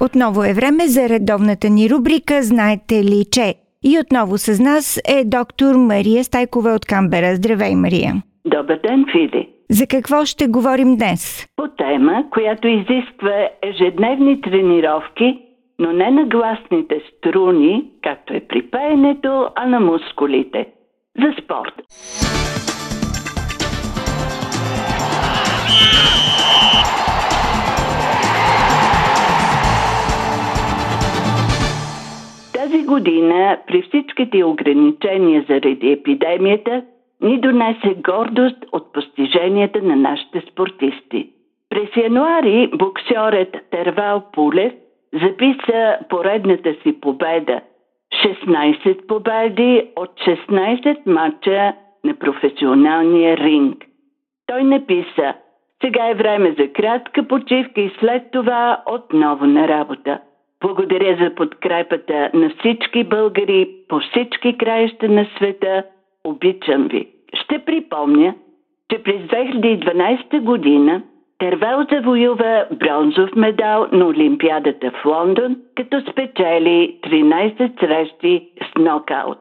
отново е време за редовната ни рубрика Знаете ли, че? И отново с нас е доктор Мария Стайкова от Камбера. Здравей, Мария! Добър ден, Фиди! За какво ще говорим днес? По тема, която изисква ежедневни тренировки, но не на гласните струни, както е при пеенето, а на мускулите. За спорт. Година, при всичките ограничения заради епидемията, ни донесе гордост от постиженията на нашите спортисти. През януари боксерът Тервал Пулев записа поредната си победа 16 победи от 16 матча на професионалния ринг. Той написа сега е време за кратка почивка и след това отново на работа. Благодаря за подкрепата на всички българи по всички краища на света. Обичам ви. Ще припомня, че през 2012 година Тервел завоюва бронзов медал на Олимпиадата в Лондон, като спечели 13 срещи с нокаут.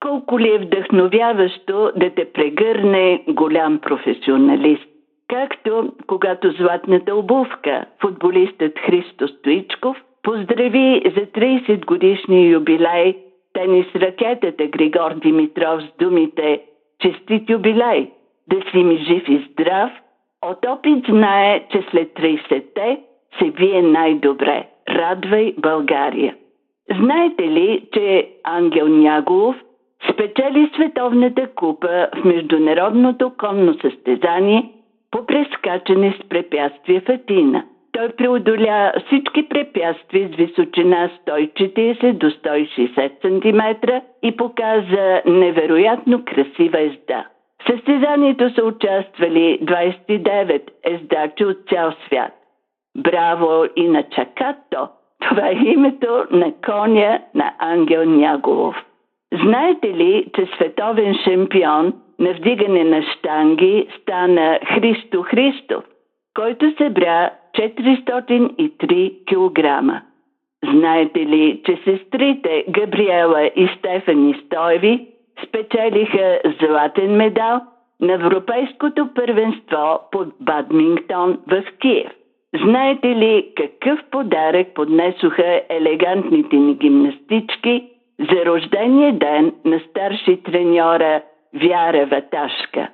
Колко ли е вдъхновяващо да те прегърне голям професионалист? Както когато златната обувка, футболистът Христо Стоичков – поздрави за 30 годишния юбилей тенис ракетата Григор Димитров с думите Честит юбилей! Да си ми жив и здрав! От опит знае, че след 30-те се вие най-добре. Радвай България! Знаете ли, че Ангел Няголов спечели световната купа в международното конно състезание по прескачане с препятствие в Атина? Той преодоля всички препятствия с височина 140 до 160 см и показа невероятно красива езда. В състезанието са участвали 29 ездачи от цял свят. Браво и на Чакато! Това е името на коня на Ангел Няголов. Знаете ли, че световен шампион на вдигане на штанги стана Христо Христов, който събра 403 кг. Знаете ли, че сестрите Габриела и Стефани Стоеви спечелиха златен медал на Европейското първенство по бадминтон в Киев? Знаете ли какъв подарък поднесоха елегантните ни гимнастички за рождения ден на старши треньора Вяра Ваташка?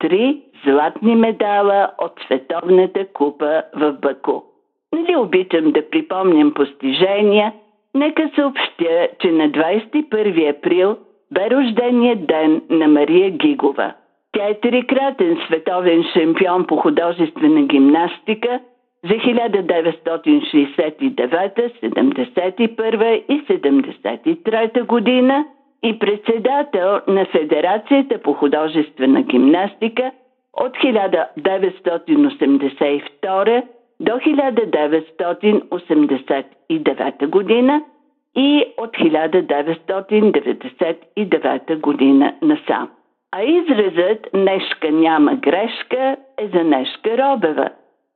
Три златни медала от Световната купа в Баку. Нали обичам да припомням постижения? Нека съобщя, че на 21 април бе рождения ден на Мария Гигова. Тя е трикратен световен шампион по художествена гимнастика за 1969, 71 и 73 година и председател на Федерацията по художествена гимнастика от 1982 до 1989 година и от 1999 година насам. А изразът Нешка няма грешка е за Нешка Робева,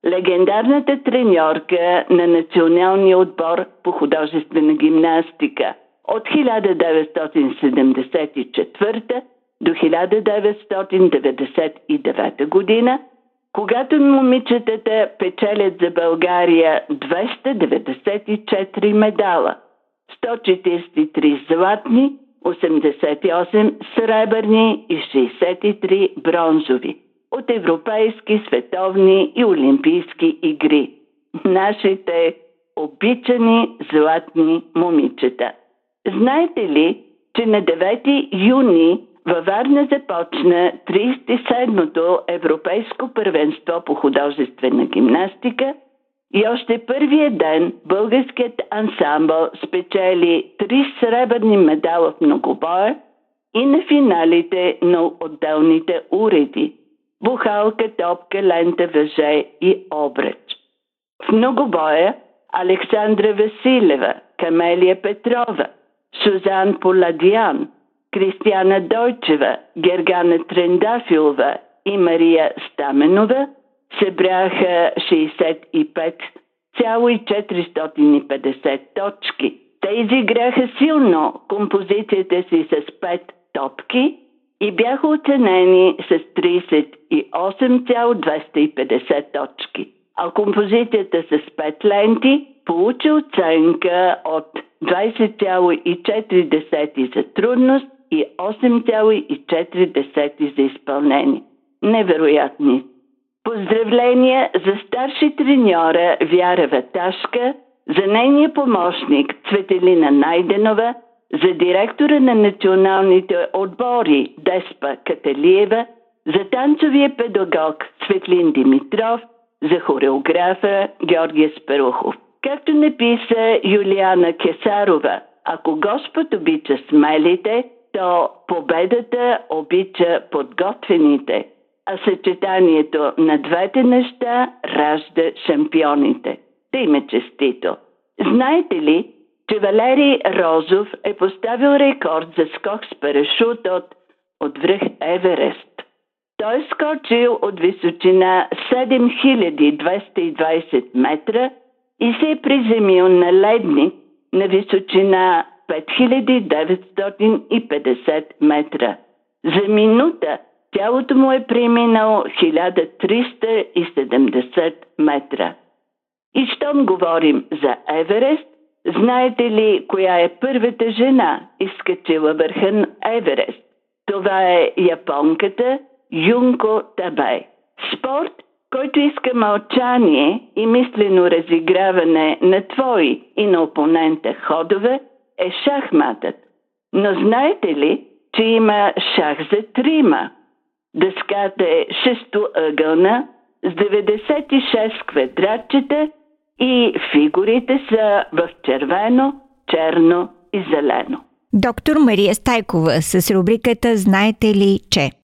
легендарната треньорка на националния отбор по художествена гимнастика от 1974 до 1999 година, когато момичетата печелят за България 294 медала, 143 златни, 88 сребърни и 63 бронзови от европейски, световни и олимпийски игри. Нашите обичани златни момичета. Знаете ли, че на 9 юни във Варна започна 37-то Европейско първенство по художествена гимнастика И още първия ден българският ансамбъл спечели три сребърни медала в многобоя и на финалите на отделните уреди – бухалка, топка, лента, въже и обреч. В многобоя Александра Василева, Камелия Петрова, Сузан Поладян, Кристияна Дойчева, Гергана Трендафилова и Мария Стаменова събраха 65,450 точки. Те изиграха силно композицията си с 5 топки и бяха оценени с 38,250 точки. А композицията с 5 ленти получи оценка от 20,4 за трудност и 8,4 за изпълнение. Невероятни. Поздравления за старши треньора Вяра Ваташка, за нейния помощник Цветелина Найденова, за директора на националните отбори Деспа Каталиева, за танцовия педагог Светлин Димитров, за хореографа Георгия Спарухов. Както написа Юлиана Кесарова, ако Господ обича смелите, то победата обича подготвените, а съчетанието на двете неща ражда шампионите. Да им честито. Знаете ли, че Валерий Розов е поставил рекорд за скок с парашут от, от връх Еверест. Той е скочил от височина 7220 метра и се е приземил на ледник на височина 5950 метра. За минута тялото му е преминало 1370 метра. И щом говорим за Еверест, знаете ли коя е първата жена, изкачила върха на Еверест? Това е японката Юнко Табай. Спорт, който иска мълчание и мислено разиграване на твои и на опонента ходове, е шахматът. Но знаете ли, че има шах за трима? Дъската е шестоъгълна с 96 квадратчета и фигурите са в червено, черно и зелено. Доктор Мария Стайкова с рубриката Знаете ли, че?